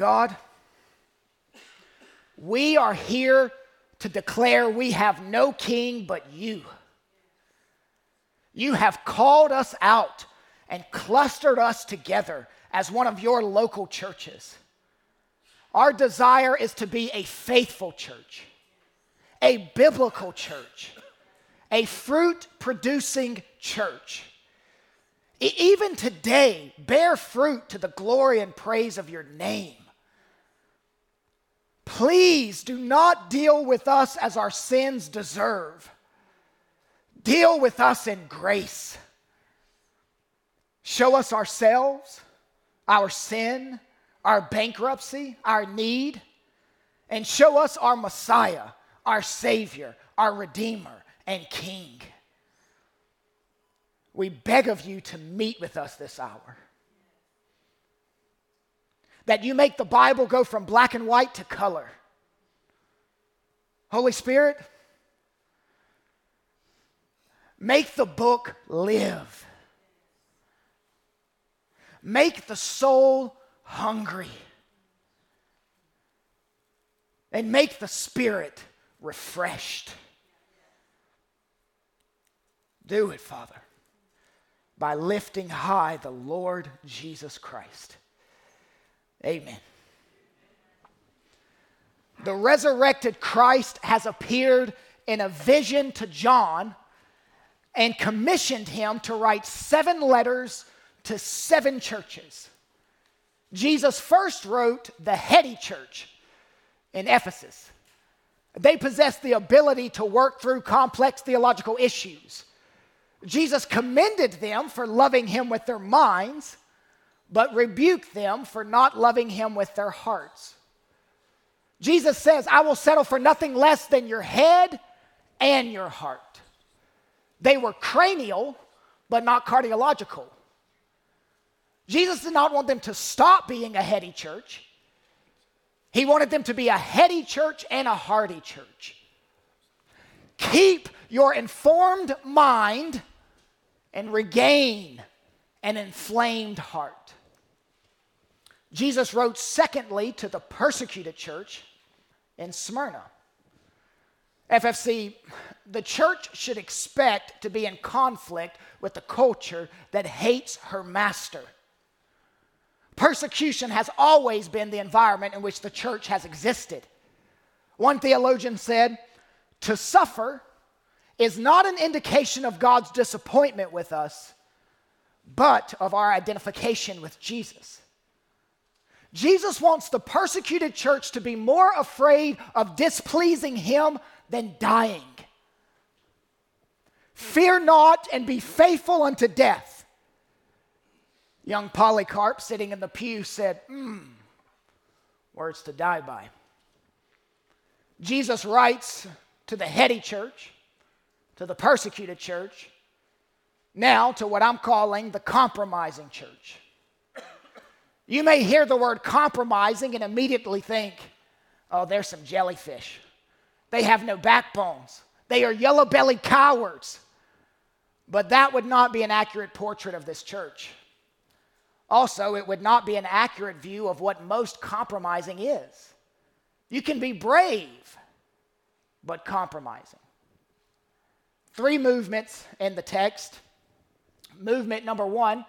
God, we are here to declare we have no king but you. You have called us out and clustered us together as one of your local churches. Our desire is to be a faithful church, a biblical church, a fruit producing church. Even today, bear fruit to the glory and praise of your name. Please do not deal with us as our sins deserve. Deal with us in grace. Show us ourselves, our sin, our bankruptcy, our need, and show us our Messiah, our Savior, our Redeemer, and King. We beg of you to meet with us this hour. That you make the Bible go from black and white to color. Holy Spirit, make the book live. Make the soul hungry. And make the spirit refreshed. Do it, Father, by lifting high the Lord Jesus Christ. Amen. The resurrected Christ has appeared in a vision to John and commissioned him to write seven letters to seven churches. Jesus first wrote the heady church in Ephesus. They possessed the ability to work through complex theological issues. Jesus commended them for loving him with their minds, but rebuke them for not loving him with their hearts. Jesus says, I will settle for nothing less than your head and your heart. They were cranial, but not cardiological. Jesus did not want them to stop being a heady church. He wanted them to be a heady church and a hearty church. Keep your informed mind and regain an inflamed heart. Jesus wrote, secondly, to the persecuted church in Smyrna. FFC, the church should expect to be in conflict with the culture that hates her master. Persecution has always been the environment in which the church has existed. One theologian said, To suffer is not an indication of God's disappointment with us, but of our identification with Jesus. Jesus wants the persecuted church to be more afraid of displeasing him than dying. Fear not and be faithful unto death Young Polycarp, sitting in the pew, said, Hmm, words to die by. Jesus writes to the heady church, to the persecuted church, now to what I'm calling the compromising church. You may hear the word compromising and immediately think, oh, there's some jellyfish. They have no backbones. They are yellow bellied cowards. But that would not be an accurate portrait of this church. Also, it would not be an accurate view of what most compromising is. You can be brave, but compromising. Three movements in the text. Movement number one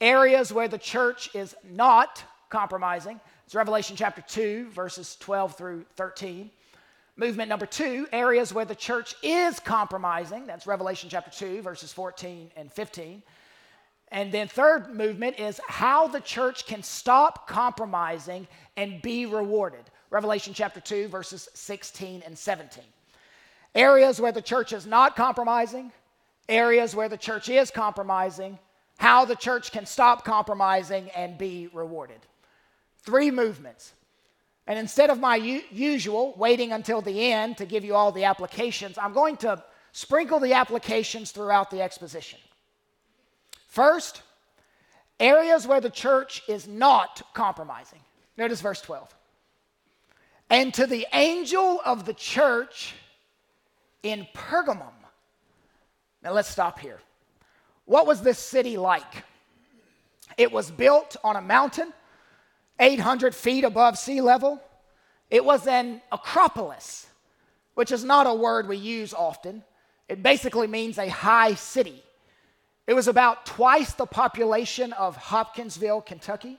areas where the church is not compromising. It's Revelation chapter 2, verses 12 through 13. Movement number two, areas where the church is compromising. That's Revelation chapter 2, verses 14 and 15. And then, third movement is how the church can stop compromising and be rewarded. Revelation chapter 2, verses 16 and 17. Areas where the church is not compromising, areas where the church is compromising, how the church can stop compromising and be rewarded. Three movements. And instead of my u- usual waiting until the end to give you all the applications, I'm going to sprinkle the applications throughout the exposition. First, areas where the church is not compromising. Notice verse 12. And to the angel of the church in Pergamum. Now let's stop here. What was this city like? It was built on a mountain 800 feet above sea level. It was an acropolis, which is not a word we use often. It basically means a high city. It was about twice the population of Hopkinsville, Kentucky.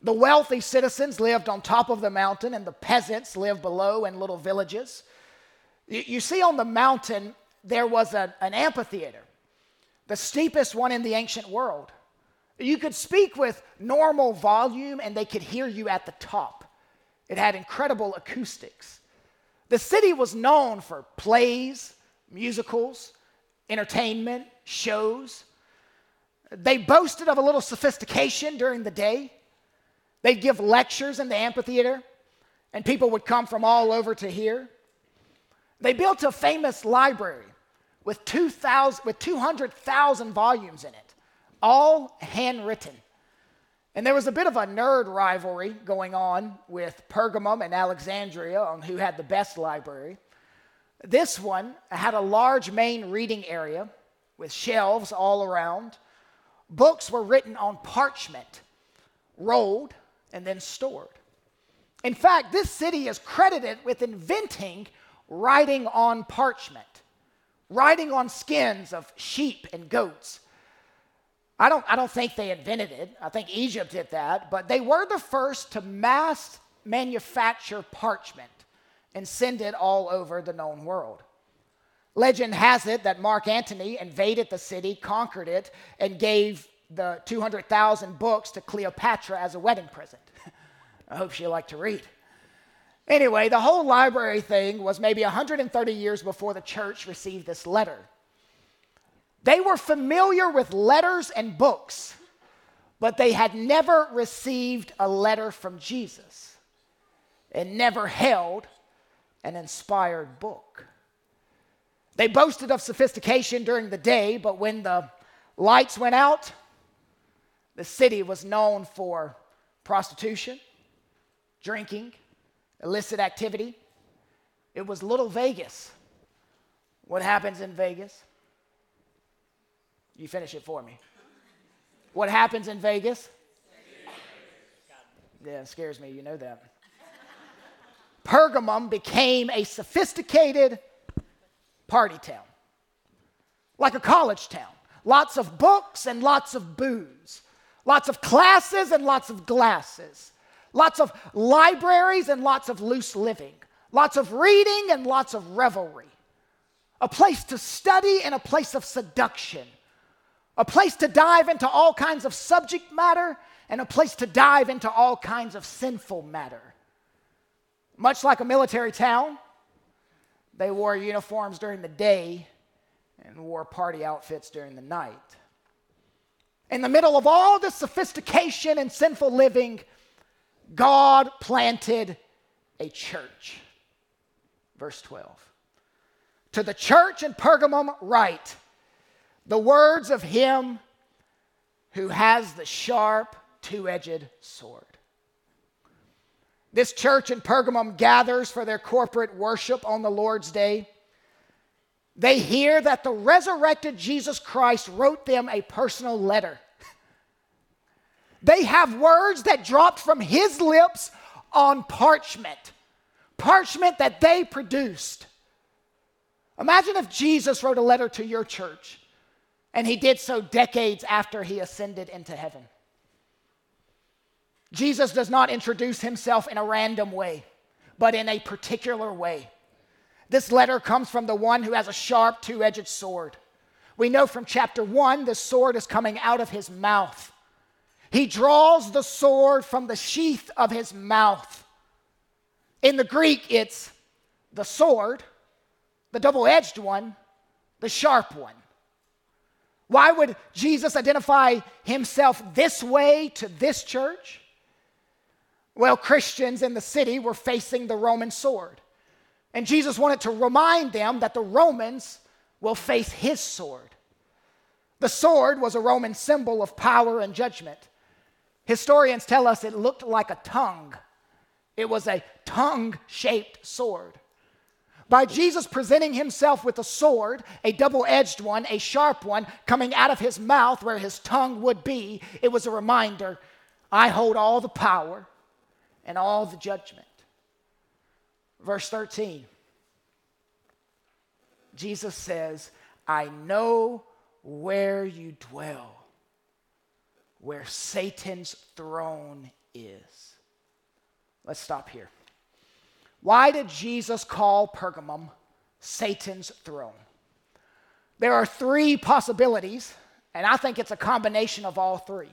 The wealthy citizens lived on top of the mountain, and the peasants lived below in little villages. You, see, on the mountain, there was a, an amphitheater, the steepest one in the ancient world. You could speak with normal volume, and they could hear you at the top. It had incredible acoustics. The city was known for plays, musicals, entertainment, shows. They boasted of a little sophistication during the day. They'd give lectures in the amphitheater, and people would come from all over to hear. They built a famous library with, 2,000, with 200,000 volumes in it, all handwritten. And there was a bit of a nerd rivalry going on with Pergamum and Alexandria on who had the best library. This one had a large main reading area with shelves all around. Books were written on parchment, rolled, and then stored. In fact, this city is credited with inventing writing on parchment, writing on skins of sheep and goats. I don't, I don't think they invented it. I think Egypt did that, but they were the first to mass manufacture parchment and send it all over the known world. Legend has it that Mark Antony invaded the city, conquered it, and gave the 200,000 books to Cleopatra as a wedding present. I hope she liked to read. Anyway, the whole library thing was maybe 130 years before the church received this letter. They were familiar with letters and books, but they had never received a letter from Jesus and never held an inspired book. They boasted of sophistication during the day, but when the lights went out, the city was known for prostitution, drinking, illicit activity. It was little Vegas. What happens in Vegas? You finish it for me. What happens in Vegas? Yeah, it scares me. You know that. Pergamum became a sophisticated party town, like a college town. Lots of books and lots of booze, lots of classes and lots of glasses, lots of libraries and lots of loose living, lots of reading and lots of revelry. A place to study and a place of seduction, a place to dive into all kinds of subject matter and a place to dive into all kinds of sinful matter. Much like a military town, they wore uniforms during the day and wore party outfits during the night. In the middle of all this sophistication and sinful living, God planted a church. Verse 12. To the church in Pergamum, write the words of him who has the sharp, two edged sword. This church in Pergamum gathers for their corporate worship on the Lord's day. They hear that the resurrected Jesus Christ wrote them a personal letter. They have words that dropped from his lips on parchment, parchment that they produced. Imagine if Jesus wrote a letter to your church and he did so decades after he ascended into heaven. Jesus does not introduce himself in a random way, but in a particular way. This letter comes from the one who has a sharp, two edged sword. We know from chapter one, the sword is coming out of his mouth. He draws the sword from the sheath of his mouth. In the Greek, it's the sword, the double edged one, the sharp one. Why would Jesus identify himself this way to this church? Well, Christians in the city were facing the Roman sword. And Jesus wanted to remind them that the Romans will face his sword. The sword was a Roman symbol of power and judgment. Historians tell us it looked like a tongue, it was a tongue shaped sword. By Jesus presenting himself with a sword, a double edged one, a sharp one, coming out of his mouth where his tongue would be, it was a reminder I hold all the power and all the judgment. Verse 13 Jesus says, I know where you dwell, where Satan's throne is. Let's stop here. Why did Jesus call Pergamum Satan's throne? There are three possibilities, and I think it's a combination of all three.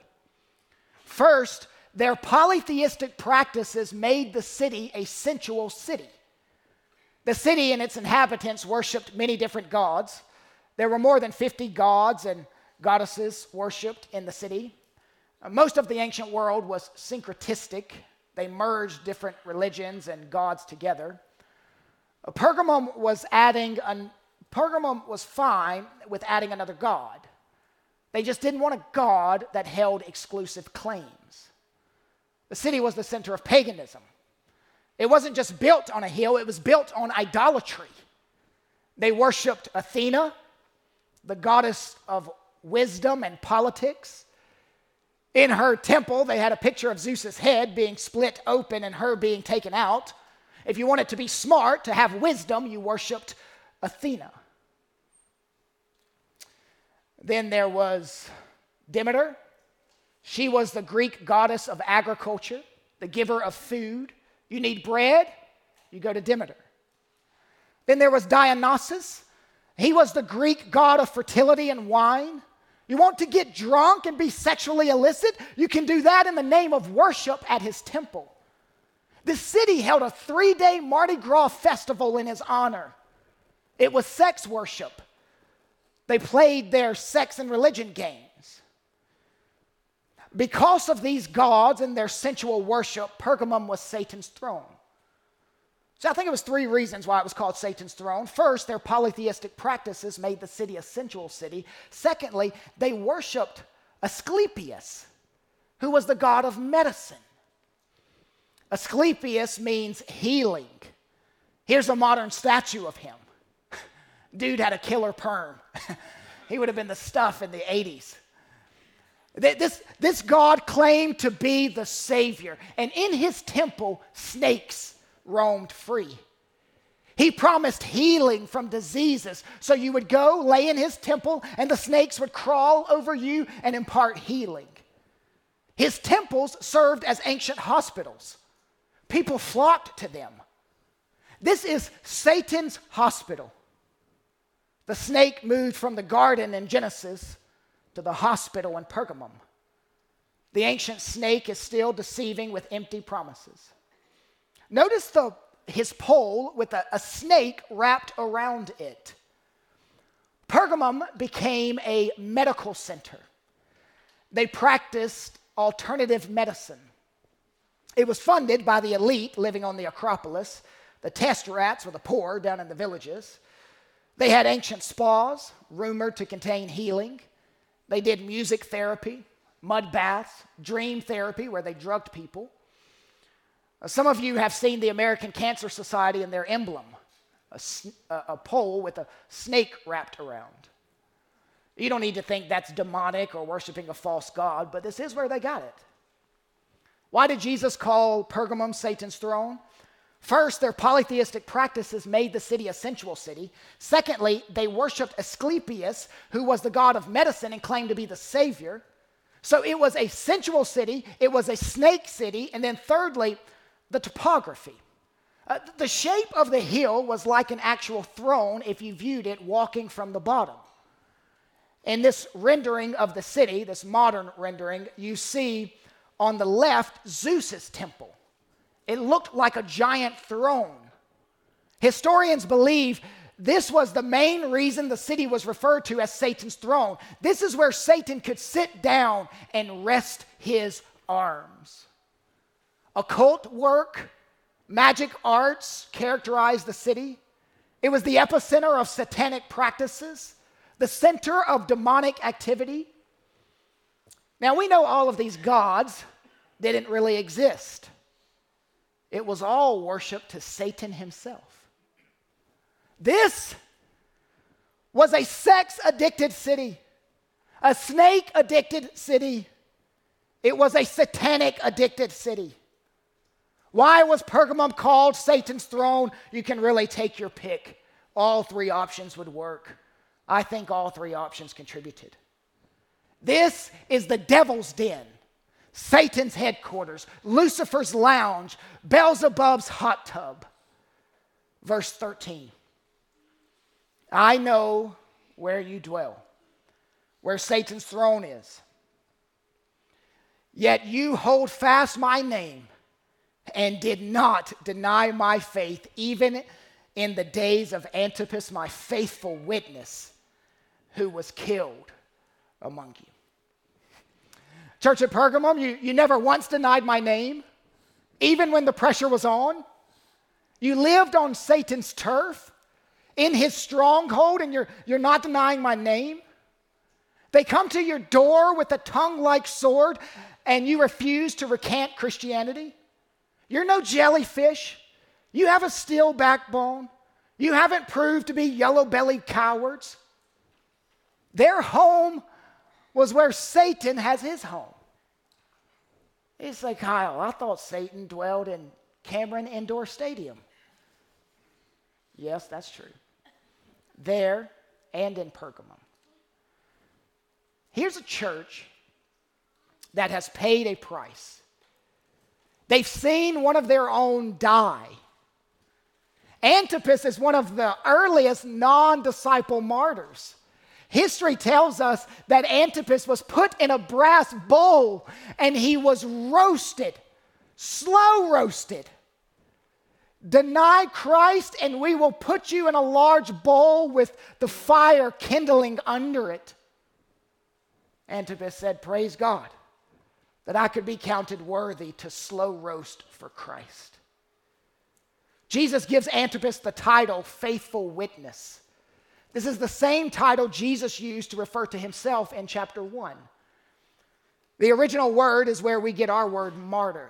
First, their polytheistic practices made the city a sensual city. The city and its inhabitants worshiped many different gods. There were more than 50 gods and goddesses worshiped in the city. Uh, most of the ancient world was syncretistic, they merged different religions and gods together. Uh, Pergamum was adding an, Pergamum was fine with adding another god. They just didn't want a god that held exclusive claims. The city was the center of paganism. It wasn't just built on a hill, it was built on idolatry. They worshiped Athena, the goddess of wisdom and politics. In her temple, they had a picture of Zeus's head being split open and her being taken out. If you wanted to be smart, to have wisdom, you worshiped Athena. Then there was Demeter. She was the Greek goddess of agriculture, the giver of food. You need bread, you go to Demeter. Then there was Dionysus. He was the Greek god of fertility and wine. You want to get drunk and be sexually illicit? You can do that in the name of worship at his temple. The city held a three day Mardi Gras festival in his honor. It was sex worship. They played their sex and religion games. Because of these gods and their sensual worship, Pergamum was Satan's throne. So I think it was three reasons why it was called Satan's throne. First, their polytheistic practices made the city a sensual city. Secondly, they worshiped Asclepius, who was the god of medicine. Asclepius means healing. Here's a modern statue of him. Dude had a killer perm. he would have been the stuff in the 80s. This, this God claimed to be the Savior, and in his temple, snakes roamed free. He promised healing from diseases. So you would go, lay in his temple, and the snakes would crawl over you and impart healing. His temples served as ancient hospitals. People flocked to them. This is Satan's hospital. The snake moved from the garden in Genesis to the hospital in Pergamum. The ancient snake is still deceiving with empty promises. Notice the, his pole with a, a snake wrapped around it. Pergamum became a medical center. They practiced alternative medicine. It was funded by the elite living on the Acropolis. The test rats were the poor down in the villages. They had ancient spas, rumored to contain healing. They did music therapy, mud baths, dream therapy, where they drugged people. Uh, some of you have seen the American Cancer Society and their emblem a, a, pole with a snake wrapped around. You don't need to think that's demonic or worshiping a false god, but this is where they got it. Why did Jesus call Pergamum Satan's throne? First, their polytheistic practices made the city a sensual city. Secondly, they worshiped Asclepius, who was the god of medicine and claimed to be the savior. So it was a sensual city, it was a snake city, and then thirdly, the topography. Uh, the shape of the hill was like an actual throne if you viewed it walking from the bottom. In this rendering of the city, this modern rendering, you see on the left Zeus's temple. It looked like a giant throne. Historians believe this was the main reason the city was referred to as Satan's throne. This is where Satan could sit down and rest his arms. Occult work, magic arts characterized the city. It was the epicenter of satanic practices, the center of demonic activity. Now, we know all of these gods didn't really exist. It was all worship to Satan himself. This was a sex addicted city, a snake addicted city. It was a satanic addicted city. Why was Pergamum called Satan's throne? You can really take your pick. All three options would work. I think all three options contributed. This is the devil's den, Satan's headquarters, Lucifer's lounge, Beelzebub's hot tub. Verse 13 I know where you dwell, where Satan's throne is. Yet you hold fast my name and did not deny my faith, even in the days of Antipas, my faithful witness, who was killed among you. Church at Pergamum, you, you never once denied my name, even when the pressure was on. You lived on Satan's turf, in his stronghold, and you're, you're not denying my name. They come to your door with a tongue like sword, and you refuse to recant Christianity. You're no jellyfish. You have a steel backbone. You haven't proved to be yellow bellied cowards. Their home was where Satan has his home. It's like, Kyle, I thought Satan dwelled in Cameron Indoor Stadium. Yes, that's true. There and in Pergamum. Here's a church that has paid a price. They've seen one of their own die. Antipas is one of the earliest non disciple martyrs. History tells us that Antipas was put in a brass bowl and he was roasted, slow roasted. Deny Christ, and we will put you in a large bowl with the fire kindling under it. Antipas said, Praise God that I could be counted worthy to slow roast for Christ. Jesus gives Antipas the title faithful witness. This is the same title Jesus used to refer to himself in chapter 1. The original word is where we get our word martyr.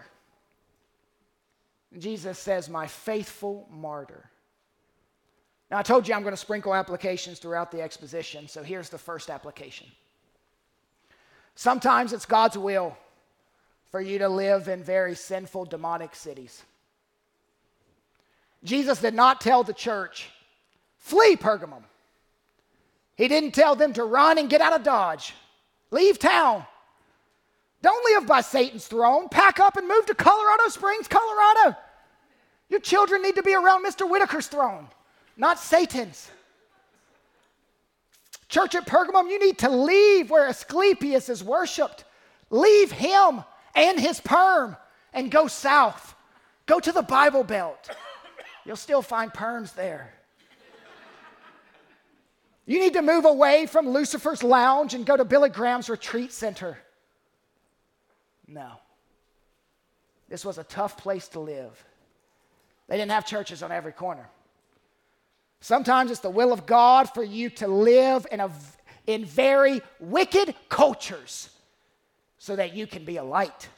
Jesus says, My faithful martyr. Now, I told you I'm going to sprinkle applications throughout the exposition, so here's the first application. Sometimes it's God's will for you to live in very sinful, demonic cities. Jesus did not tell the church, flee Pergamum. He didn't tell them to run and get out of Dodge, leave town. Don't live by Satan's throne. Pack up and move to Colorado Springs, Colorado. Your children need to be around Mr. Whitaker's throne, not Satan's. Church at Pergamum, you need to leave where Asclepius is worshiped. Leave him and his perm and go south. Go to the Bible Belt. You'll still find perms there. You need to move away from Lucifer's lounge and go to Billy Graham's retreat center. No. This was a tough place to live. They didn't have churches on every corner. Sometimes it's the will of God for you to live in, a, in very wicked cultures so that you can be a light.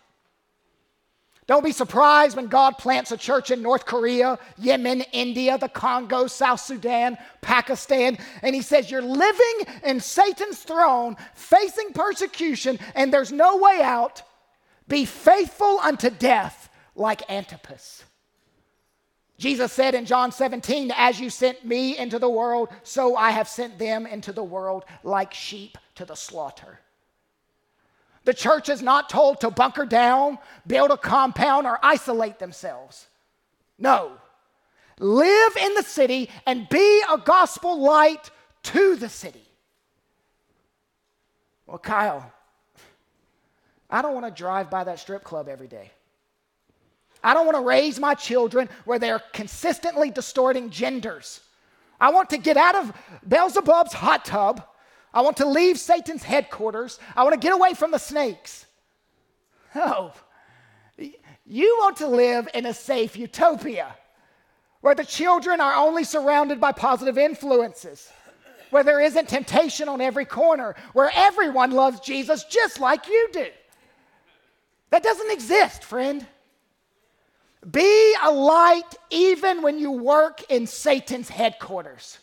Don't be surprised when God plants a church in North Korea, Yemen, India, the Congo, South Sudan, Pakistan, and He says, You're living in Satan's throne, facing persecution, and there's no way out. Be faithful unto death, like Antipas. Jesus said in John 17, As you sent me into the world, so I have sent them into the world like sheep to the slaughter. The church is not told to bunker down, build a compound, or isolate themselves. No. Live in the city and be a gospel light to the city. Well, Kyle, I don't want to drive by that strip club every day. I don't want to raise my children where they're consistently distorting genders. I want to get out of Beelzebub's hot tub I want to leave Satan's headquarters. I want to get away from the snakes. No. You want to live in a safe utopia where the children are only surrounded by positive influences, where there isn't temptation on every corner, where everyone loves Jesus just like you do. That doesn't exist, friend. Be a light even when you work in Satan's headquarters.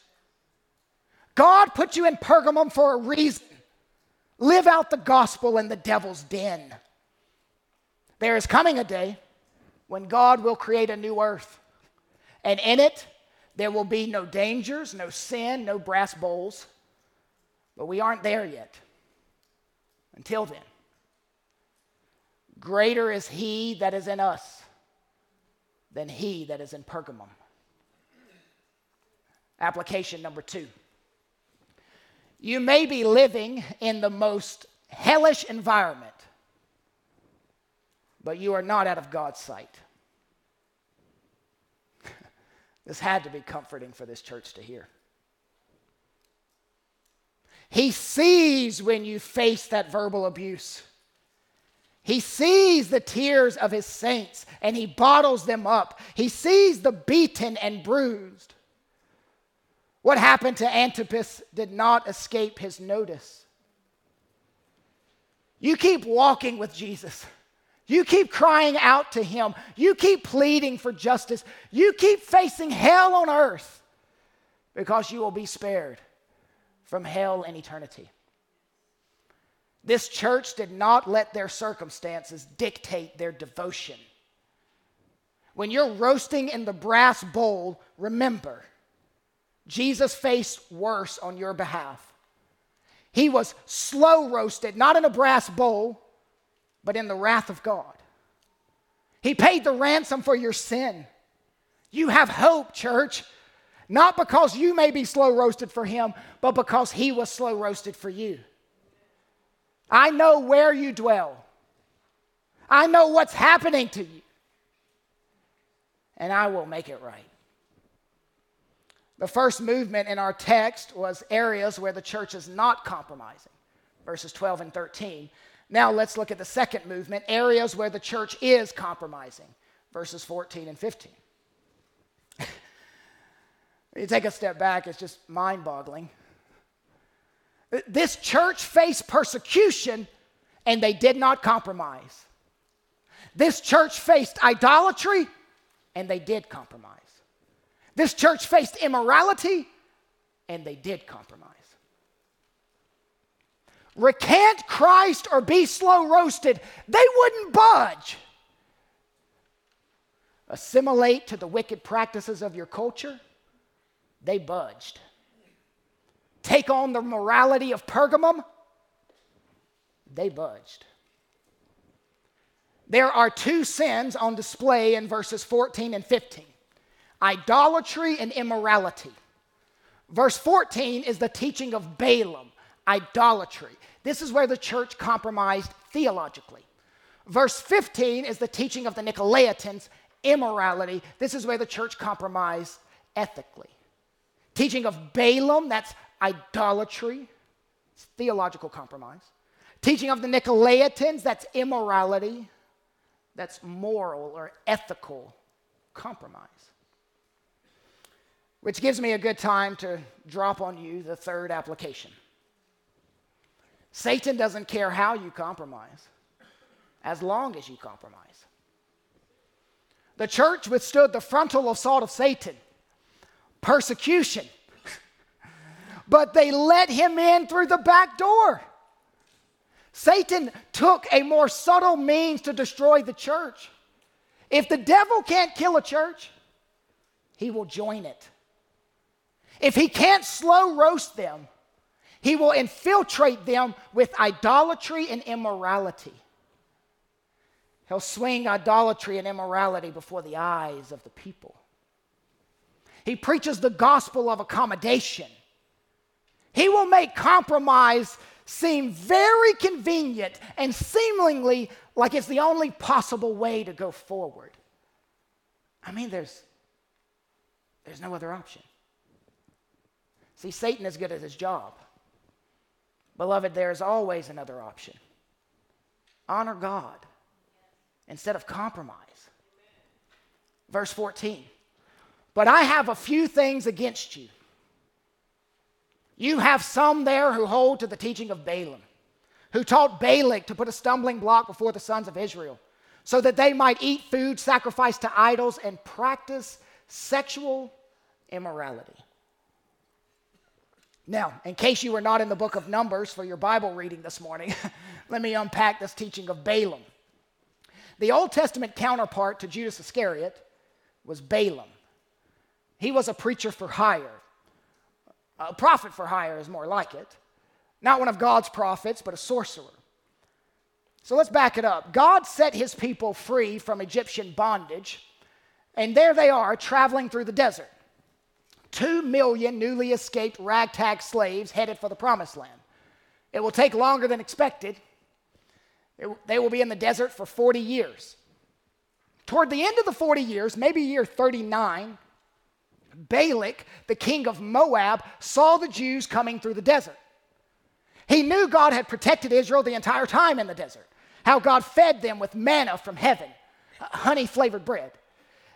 God put you in Pergamum for a reason. Live out the gospel in the devil's den. There is coming a day when God will create a new earth, and in it there will be no dangers, no sin, no brass bowls. But we aren't there yet. Until then, greater is He that is in us than He that is in Pergamum. Application number two. You may be living in the most hellish environment, but you are not out of God's sight. this had to be comforting for this church to hear. He sees when you face that verbal abuse. He sees the tears of his saints and he bottles them up. He sees the beaten and bruised. What happened to Antipas did not escape his notice. You keep walking with Jesus. You keep crying out to him. You keep pleading for justice. You keep facing hell on earth because you will be spared from hell and eternity. This church did not let their circumstances dictate their devotion. When you're roasting in the brass bowl, remember, Jesus faced worse on your behalf. He was slow roasted, not in a brass bowl, but in the wrath of God. He paid the ransom for your sin. You have hope, church. Not because you may be slow roasted for him, but because he was slow roasted for you. I know where you dwell, I know what's happening to you, and I will make it right. The first movement in our text was areas where the church is not compromising, verses 12 and 13. Now let's look at the second movement, areas where the church is compromising, verses 14 and 15. you take a step back, it's just mind boggling. This church faced persecution and they did not compromise. This church faced idolatry and they did compromise. This church faced immorality and they did compromise. Recant Christ or be slow roasted, they wouldn't budge. Assimilate to the wicked practices of your culture, they budged. Take on the morality of Pergamum, they budged. There are two sins on display in verses 14 and 15 idolatry and immorality. Verse 14 is the teaching of Balaam, idolatry. This is where the church compromised theologically. Verse 15 is the teaching of the Nicolaitans, immorality. This is where the church compromised ethically. Teaching of Balaam, that's idolatry, it's theological compromise. Teaching of the Nicolaitans, that's immorality, that's moral or ethical compromise. Which gives me a good time to drop on you the third application. Satan doesn't care how you compromise, as long as you compromise. The church withstood the frontal assault of Satan, persecution, but they let him in through the back door. Satan took a more subtle means to destroy the church. If the devil can't kill a church, he will join it. If he can't slow roast them, he will infiltrate them with idolatry and immorality. He'll swing idolatry and immorality before the eyes of the people. He preaches the gospel of accommodation. He will make compromise seem very convenient and seemingly like it's the only possible way to go forward. I mean, there's, there's no other option. See, Satan is good at his job. Beloved, there is always another option honor God instead of compromise. Verse 14. But I have a few things against you. You have some there who hold to the teaching of Balaam, who taught Balak to put a stumbling block before the sons of Israel, so that they might eat food sacrificed to idols and practice sexual immorality. Now, in case you were not in the book of Numbers for your Bible reading this morning, let me unpack this teaching of Balaam. The Old Testament counterpart to Judas Iscariot was Balaam. He was a preacher for hire. A prophet for hire is more like it. Not one of God's prophets, but a sorcerer. So let's back it up. God set his people free from Egyptian bondage, and there they are traveling through the desert. Two million newly escaped ragtag slaves headed for the promised land. It will take longer than expected. They will be in the desert for 40 years. Toward the end of the 40 years, maybe year 39, Balak, the king of Moab, saw the Jews coming through the desert. He knew God had protected Israel the entire time in the desert, how God fed them with manna from heaven, honey flavored bread,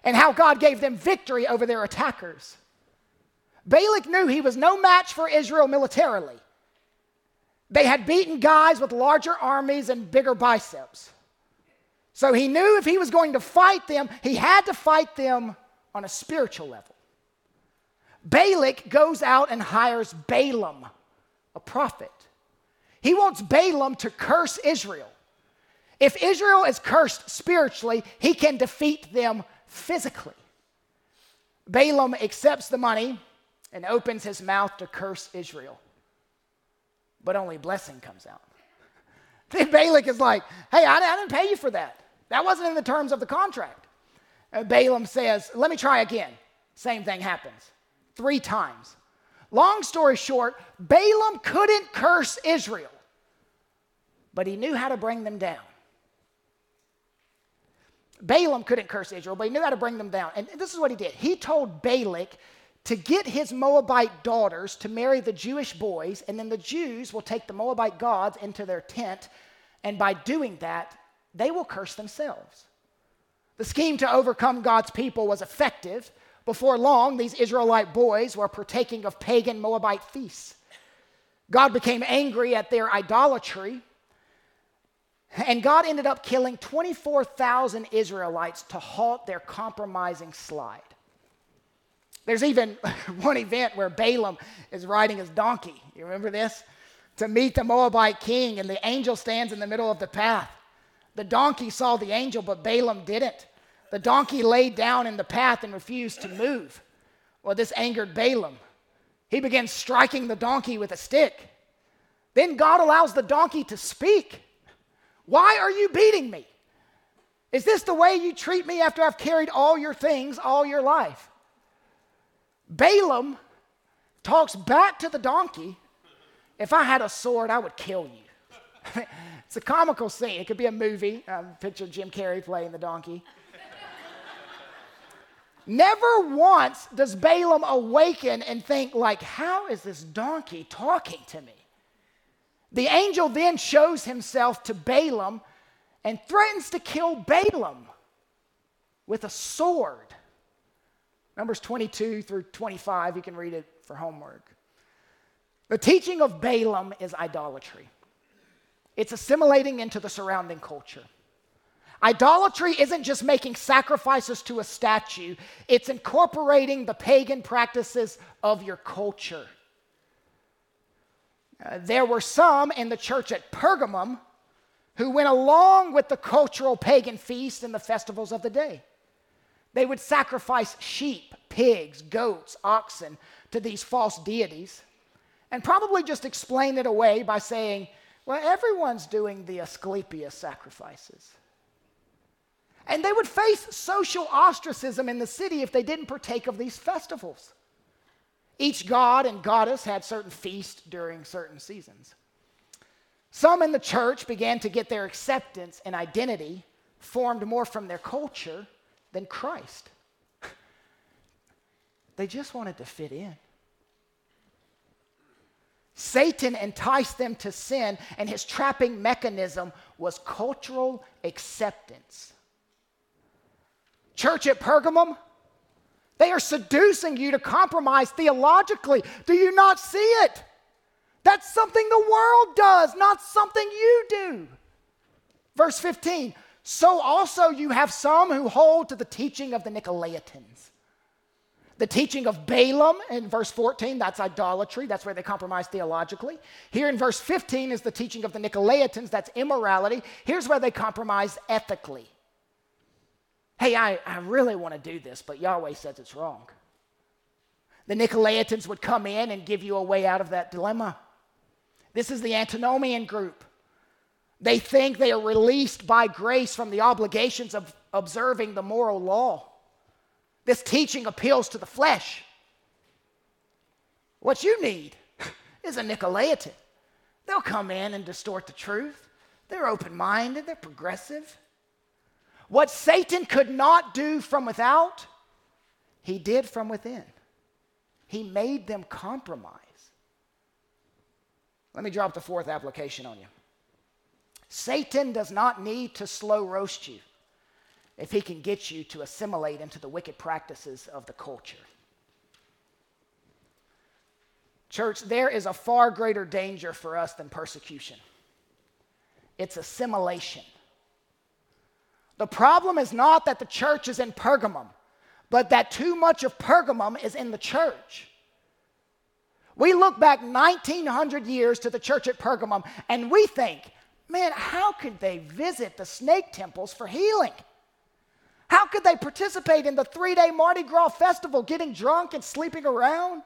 and how God gave them victory over their attackers. Balak knew he was no match for Israel militarily. They had beaten guys with larger armies and bigger biceps. So he knew if he was going to fight them, he had to fight them on a spiritual level. Balak goes out and hires Balaam, a prophet. He wants Balaam to curse Israel. If Israel is cursed spiritually, he can defeat them physically. Balaam accepts the money and opens his mouth to curse Israel, but only blessing comes out. Then Balak is like, hey, I, I didn't pay you for that. That wasn't in the terms of the contract. Uh, Balaam says, let me try again. Same thing happens three times. Long story short, Balaam couldn't curse Israel, but he knew how to bring them down. Balaam couldn't curse Israel, but he knew how to bring them down. And this is what he did. He told Balak to get his Moabite daughters to marry the Jewish boys, and then the Jews will take the Moabite gods into their tent, and by doing that, they will curse themselves. The scheme to overcome God's people was effective. Before long, these Israelite boys were partaking of pagan Moabite feasts. God became angry at their idolatry, and God ended up killing 24,000 Israelites to halt their compromising slide. There's even one event where Balaam is riding his donkey. You remember this? To meet the Moabite king, and the angel stands in the middle of the path. The donkey saw the angel, but Balaam didn't. The donkey laid down in the path and refused to move. Well, this angered Balaam. He began striking the donkey with a stick. Then God allows the donkey to speak. Why are you beating me? Is this the way you treat me after I've carried all your things all your life? Balaam talks back to the donkey If I had a sword, I would kill you. it's a comical scene. It could be a movie. Um, picture Jim Carrey playing the donkey. Never once does Balaam awaken and think, like, how is this donkey talking to me? The angel then shows himself to Balaam and threatens to kill Balaam with a sword. Numbers 22 through 25, you can read it for homework. The teaching of Balaam is idolatry, it's assimilating into the surrounding culture. Idolatry isn't just making sacrifices to a statue, it's incorporating the pagan practices of your culture. Uh, there were some in the church at Pergamum who went along with the cultural pagan feasts and the festivals of the day. They would sacrifice sheep, pigs, goats, oxen to these false deities and probably just explain it away by saying, well, everyone's doing the Asclepius sacrifices. And they would face social ostracism in the city if they didn't partake of these festivals. Each god and goddess had certain feasts during certain seasons. Some in the church began to get their acceptance and identity formed more from their culture than Christ. they just wanted to fit in. Satan enticed them to sin, and his trapping mechanism was cultural acceptance. Church at Pergamum, they are seducing you to compromise theologically. Do you not see it? That's something the world does, not something you do. Verse 15 So also you have some who hold to the teaching of the Nicolaitans. The teaching of Balaam in verse 14, that's idolatry. That's where they compromise theologically. Here in verse 15 is the teaching of the Nicolaitans, that's immorality. Here's where they compromise ethically. Hey, I, I really want to do this, but Yahweh says it's wrong. The Nicolaitans would come in and give you a way out of that dilemma. This is the antinomian group. They think they are released by grace from the obligations of observing the moral law. This teaching appeals to the flesh. What you need is a Nicolaitan. They'll come in and distort the truth. They're open minded, they're progressive. What Satan could not do from without, he did from within. He made them compromise. Let me drop the fourth application on you. Satan does not need to slow roast you if he can get you to assimilate into the wicked practices of the culture. Church, there is a far greater danger for us than persecution it's assimilation. The problem is not that the church is in Pergamum, but that too much of Pergamum is in the church. We look back 1900 years to the church at Pergamum and we think, man, how could they visit the snake temples for healing? How could they participate in the three day Mardi Gras festival getting drunk and sleeping around?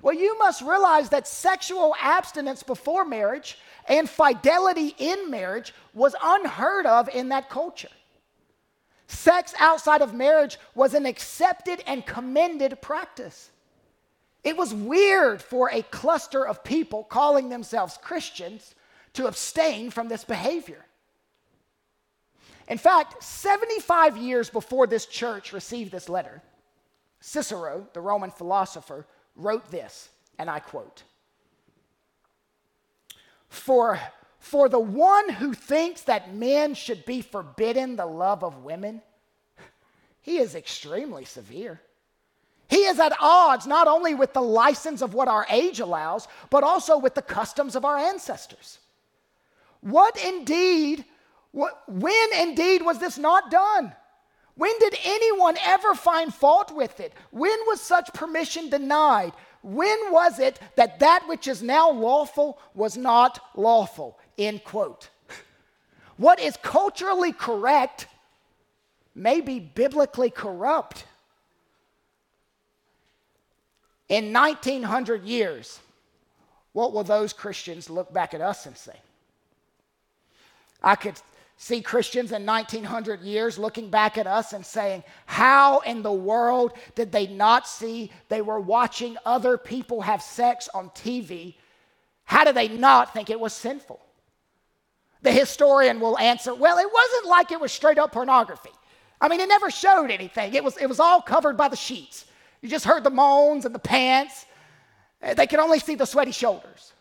Well, you must realize that sexual abstinence before marriage and fidelity in marriage was unheard of in that culture. Sex outside of marriage was an accepted and commended practice. It was weird for a cluster of people calling themselves Christians to abstain from this behavior. In fact, 75 years before this church received this letter, Cicero, the Roman philosopher, wrote this, and I quote For, for the one who thinks that men should be forbidden the love of women, he is extremely severe. He is at odds not only with the license of what our age allows, but also with the customs of our ancestors. What indeed, what, when indeed was this not done? When did anyone ever find fault with it? When was such permission denied? When was it that that which is now lawful was not lawful? End quote. What is culturally correct may be biblically corrupt. In 1900 years, what will those Christians look back at us and say? I could see Christians in 1900 years looking back at us and saying, How in the world did they not see they were watching other people have sex on TV? How did they not think it was sinful? The historian will answer, Well, it wasn't like it was straight up pornography. I mean, it never showed anything, it was, it was all covered by the sheets. You just heard the moans and the pants. They could only see the sweaty shoulders.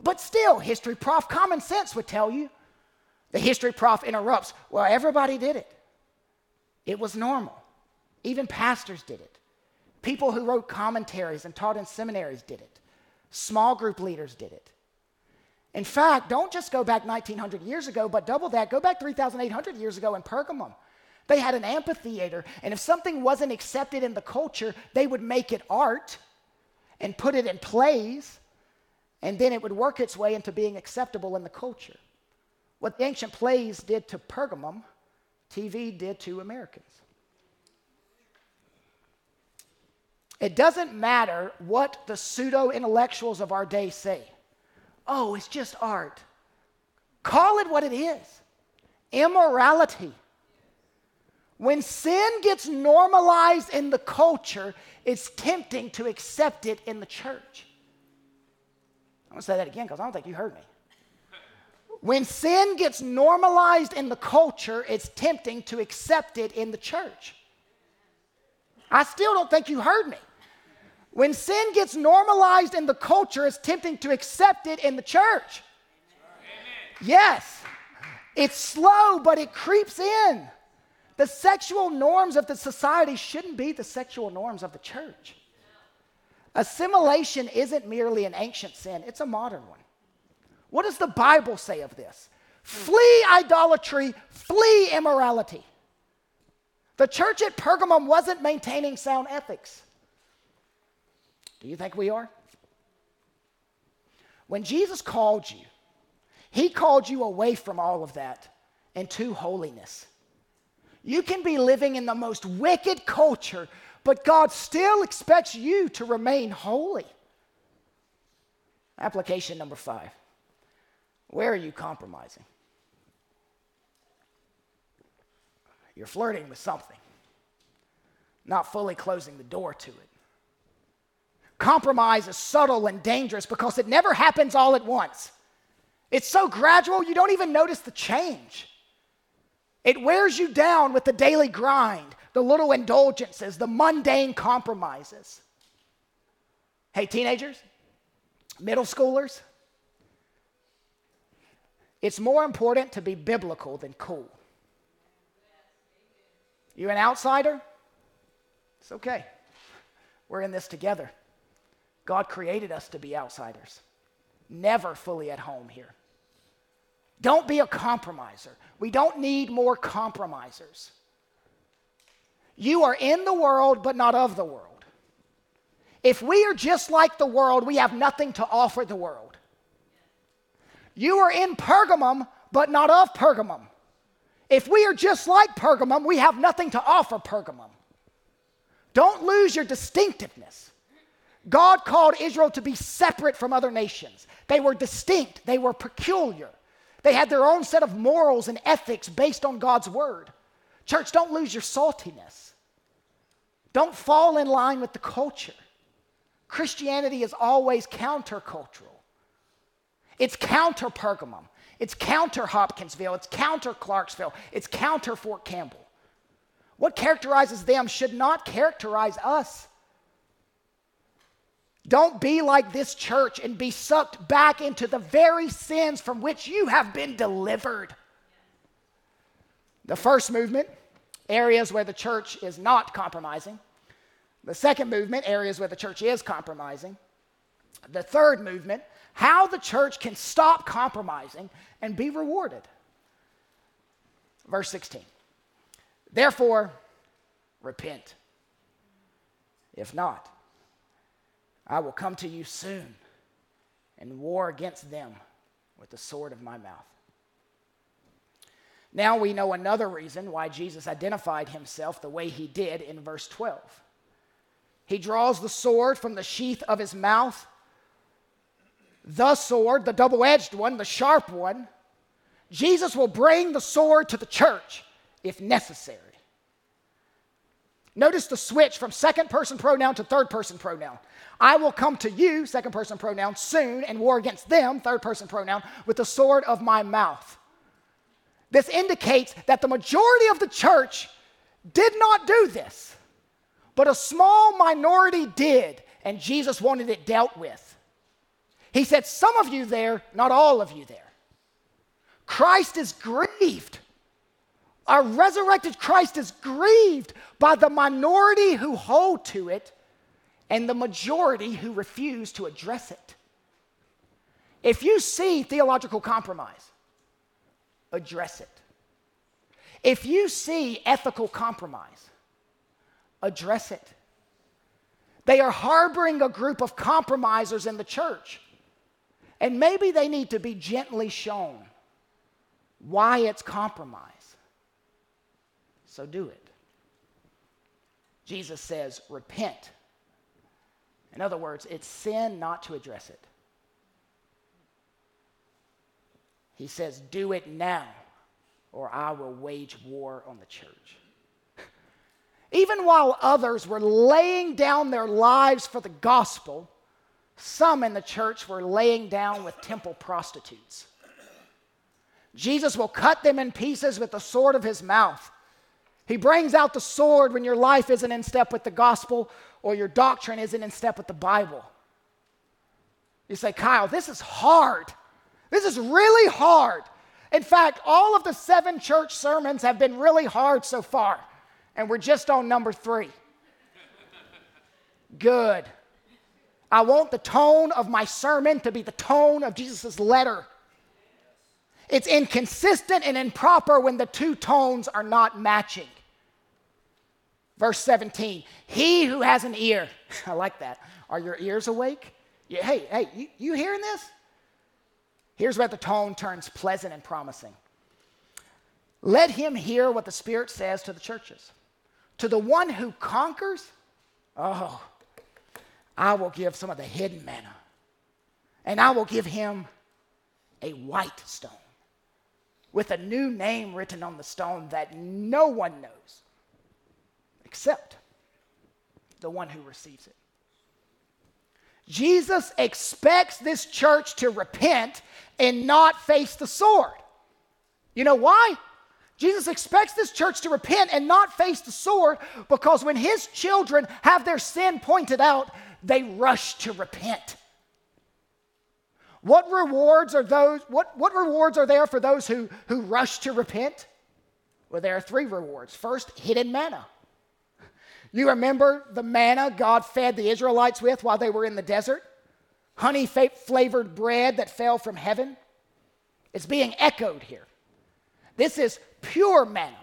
But still, history prof, common sense would tell you the history prof interrupts. Well, everybody did it. It was normal. Even pastors did it. People who wrote commentaries and taught in seminaries did it. Small group leaders did it. In fact, don't just go back 1900 years ago, but double that. Go back 3,800 years ago in Pergamum. They had an amphitheater, and if something wasn't accepted in the culture, they would make it art and put it in plays, and then it would work its way into being acceptable in the culture. What the ancient plays did to Pergamum, TV did to Americans. It doesn't matter what the pseudo intellectuals of our day say. Oh, it's just art. Call it what it is immorality. When sin gets normalized in the culture, it's tempting to accept it in the church. I'm to say that again because I don't think you heard me. When sin gets normalized in the culture, it's tempting to accept it in the church. I still don't think you heard me. When sin gets normalized in the culture, it's tempting to accept it in the church. Amen. Yes, it's slow, but it creeps in. The sexual norms of the society shouldn't be the sexual norms of the church. Assimilation isn't merely an ancient sin, it's a modern one. What does the Bible say of this? Flee idolatry, flee immorality. The church at Pergamum wasn't maintaining sound ethics. Do you think we are? When Jesus called you, he called you away from all of that and to holiness. You can be living in the most wicked culture, but God still expects you to remain holy. Application number five Where are you compromising? You're flirting with something, not fully closing the door to it. Compromise is subtle and dangerous because it never happens all at once. It's so gradual, you don't even notice the change. It wears you down with the daily grind, the little indulgences, the mundane compromises. Hey, teenagers, middle schoolers, it's more important to be biblical than cool. You're an outsider? It's okay. We're in this together. God created us to be outsiders, never fully at home here. Don't be a compromiser. We don't need more compromisers. You are in the world, but not of the world. If we are just like the world, we have nothing to offer the world. You are in Pergamum, but not of Pergamum. If we are just like Pergamum, we have nothing to offer Pergamum. Don't lose your distinctiveness. God called Israel to be separate from other nations. They were distinct, they were peculiar. They had their own set of morals and ethics based on God's word. Church, don't lose your saltiness. Don't fall in line with the culture. Christianity is always countercultural. It's counter Pergamum. It's counter Hopkinsville. It's counter Clarksville. It's counter Fort Campbell. What characterizes them should not characterize us. Don't be like this church and be sucked back into the very sins from which you have been delivered. The first movement, areas where the church is not compromising. The second movement, areas where the church is compromising. The third movement, how the church can stop compromising and be rewarded. Verse 16. Therefore, repent. If not, I will come to you soon and war against them with the sword of my mouth. Now we know another reason why Jesus identified himself the way he did in verse 12. He draws the sword from the sheath of his mouth, the sword, the double edged one, the sharp one. Jesus will bring the sword to the church if necessary. Notice the switch from second person pronoun to third person pronoun. I will come to you, second person pronoun, soon and war against them, third person pronoun, with the sword of my mouth. This indicates that the majority of the church did not do this, but a small minority did, and Jesus wanted it dealt with. He said, Some of you there, not all of you there. Christ is grieved. Our resurrected Christ is grieved by the minority who hold to it and the majority who refuse to address it. If you see theological compromise, address it. If you see ethical compromise, address it. They are harboring a group of compromisers in the church. And maybe they need to be gently shown why it's compromise. So do it. Jesus says, repent in other words, it's sin not to address it. He says, Do it now, or I will wage war on the church. Even while others were laying down their lives for the gospel, some in the church were laying down with temple prostitutes. Jesus will cut them in pieces with the sword of his mouth. He brings out the sword when your life isn't in step with the gospel or your doctrine isn't in step with the Bible. You say, Kyle, this is hard. This is really hard. In fact, all of the seven church sermons have been really hard so far, and we're just on number three. Good. I want the tone of my sermon to be the tone of Jesus' letter. It's inconsistent and improper when the two tones are not matching. Verse 17, he who has an ear, I like that. Are your ears awake? Yeah, hey, hey, you, you hearing this? Here's where the tone turns pleasant and promising. Let him hear what the Spirit says to the churches. To the one who conquers, oh, I will give some of the hidden manna, and I will give him a white stone with a new name written on the stone that no one knows except the one who receives it. Jesus expects this church to repent and not face the sword. You know why? Jesus expects this church to repent and not face the sword because when his children have their sin pointed out, they rush to repent. What rewards are those what, what rewards are there for those who, who rush to repent? Well, there are three rewards. First, hidden manna. You remember the manna God fed the Israelites with while they were in the desert? Honey flavored bread that fell from heaven? It's being echoed here. This is pure manna,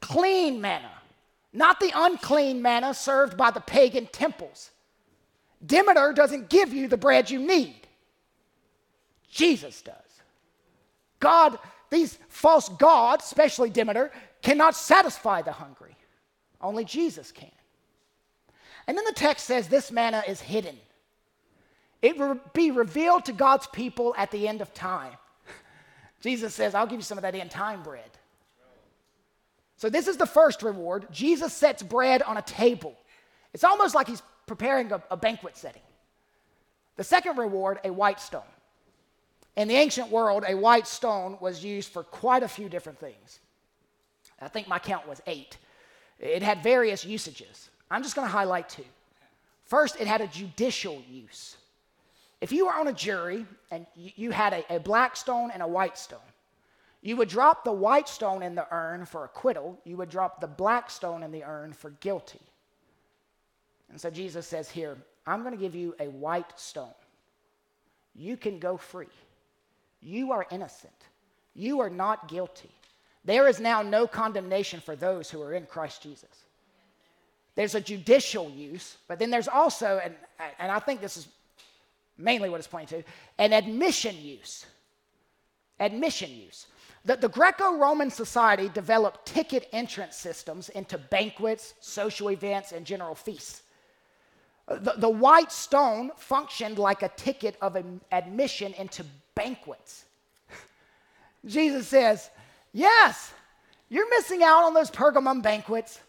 clean manna, not the unclean manna served by the pagan temples. Demeter doesn't give you the bread you need, Jesus does. God, these false gods, especially Demeter, cannot satisfy the hungry. Only Jesus can. And then the text says this manna is hidden. It will be revealed to God's people at the end of time. Jesus says, I'll give you some of that end time bread. So, this is the first reward. Jesus sets bread on a table. It's almost like he's preparing a, a banquet setting. The second reward, a white stone. In the ancient world, a white stone was used for quite a few different things. I think my count was eight. It had various usages. I'm just going to highlight two. First, it had a judicial use. If you were on a jury and you had a, a black stone and a white stone, you would drop the white stone in the urn for acquittal, you would drop the black stone in the urn for guilty. And so Jesus says here, I'm going to give you a white stone. You can go free. You are innocent. You are not guilty. There is now no condemnation for those who are in Christ Jesus. There's a judicial use, but then there's also, and, and I think this is mainly what it's pointing to, an admission use. Admission use. The, the Greco Roman society developed ticket entrance systems into banquets, social events, and general feasts. The, the white stone functioned like a ticket of admission into banquets. Jesus says, Yes, you're missing out on those Pergamum banquets,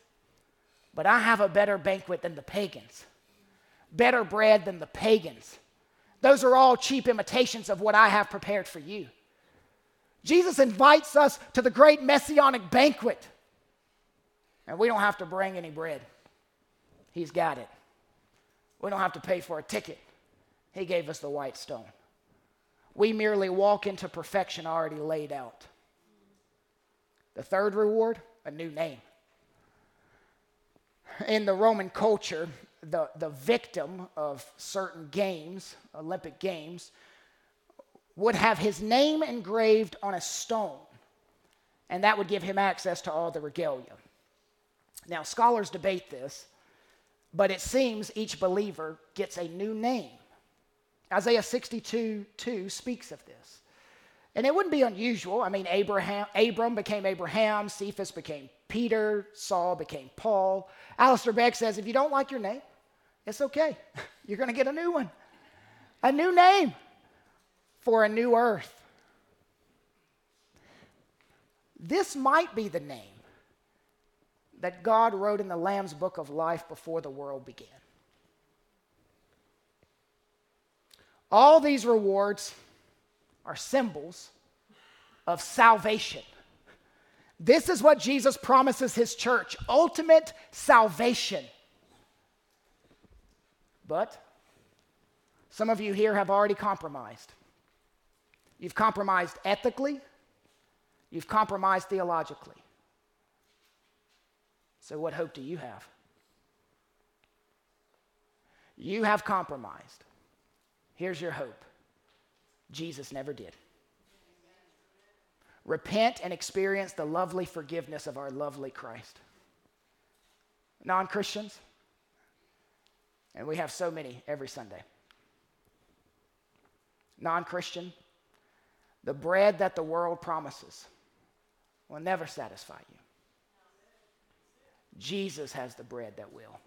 but I have a better banquet than the pagans, better bread than the pagans. Those are all cheap imitations of what I have prepared for you. Jesus invites us to the great messianic banquet, and we don't have to bring any bread. He's got it. We don't have to pay for a ticket. He gave us the white stone. We merely walk into perfection already laid out. The third reward, a new name. In the Roman culture, the, the victim of certain games, Olympic games, would have his name engraved on a stone, and that would give him access to all the regalia. Now, scholars debate this, but it seems each believer gets a new name. Isaiah 62 2 speaks of this. And it wouldn't be unusual. I mean, Abraham, Abram became Abraham, Cephas became Peter, Saul became Paul. Alistair Begg says if you don't like your name, it's okay. You're going to get a new one, a new name for a new earth. This might be the name that God wrote in the Lamb's book of life before the world began. All these rewards are symbols of salvation. This is what Jesus promises his church ultimate salvation. But some of you here have already compromised. You've compromised ethically, you've compromised theologically. So, what hope do you have? You have compromised. Here's your hope Jesus never did. Repent and experience the lovely forgiveness of our lovely Christ. Non Christians, and we have so many every Sunday. Non Christian, the bread that the world promises will never satisfy you. Jesus has the bread that will.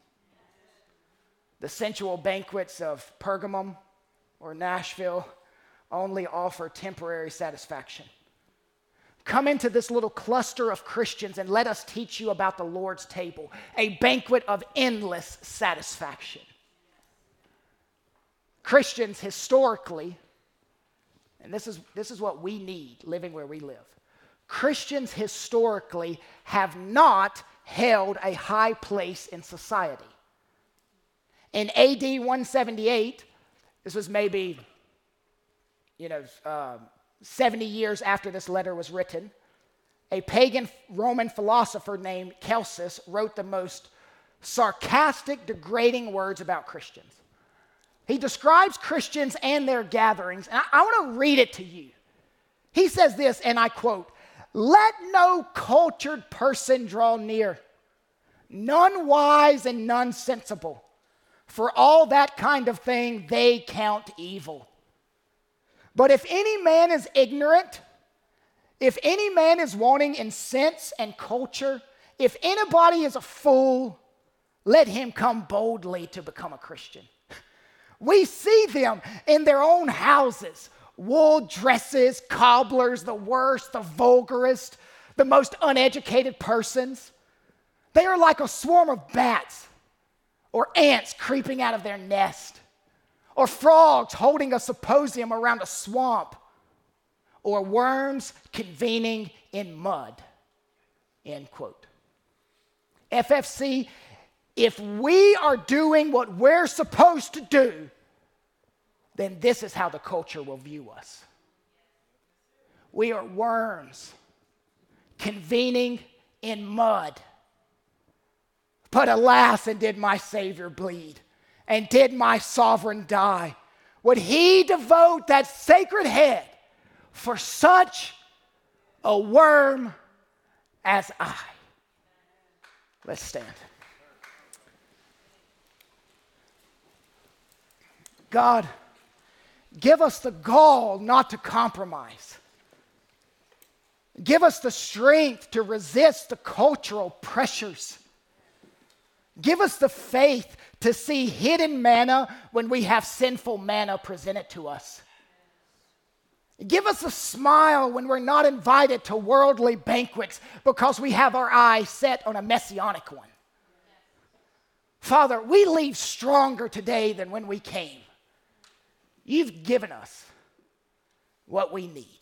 The sensual banquets of Pergamum or Nashville only offer temporary satisfaction. Come into this little cluster of Christians and let us teach you about the Lord's table, a banquet of endless satisfaction. Christians historically, and this is, this is what we need living where we live. Christians historically have not held a high place in society. In AD 178, this was maybe, you know, uh, 70 years after this letter was written, a pagan Roman philosopher named Celsus wrote the most sarcastic, degrading words about Christians. He describes Christians and their gatherings, and I, I want to read it to you. He says this, and I quote Let no cultured person draw near, none wise and none sensible, for all that kind of thing they count evil. But if any man is ignorant, if any man is wanting in sense and culture, if anybody is a fool, let him come boldly to become a Christian. We see them in their own houses wool dresses, cobblers, the worst, the vulgarest, the most uneducated persons. They are like a swarm of bats or ants creeping out of their nest, or frogs holding a symposium around a swamp, or worms convening in mud. End quote. FFC if we are doing what we're supposed to do, then this is how the culture will view us. We are worms convening in mud. But alas, and did my Savior bleed? And did my sovereign die? Would he devote that sacred head for such a worm as I? Let's stand. God, give us the gall not to compromise. Give us the strength to resist the cultural pressures. Give us the faith to see hidden manna when we have sinful manna presented to us. Give us a smile when we're not invited to worldly banquets because we have our eyes set on a messianic one. Father, we leave stronger today than when we came. You've given us what we need.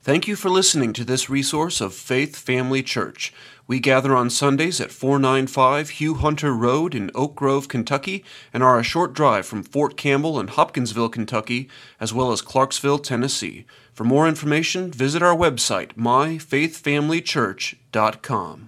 Thank you for listening to this resource of Faith Family Church. We gather on Sundays at 495 Hugh Hunter Road in Oak Grove, Kentucky, and are a short drive from Fort Campbell and Hopkinsville, Kentucky, as well as Clarksville, Tennessee. For more information, visit our website, myfaithfamilychurch.com.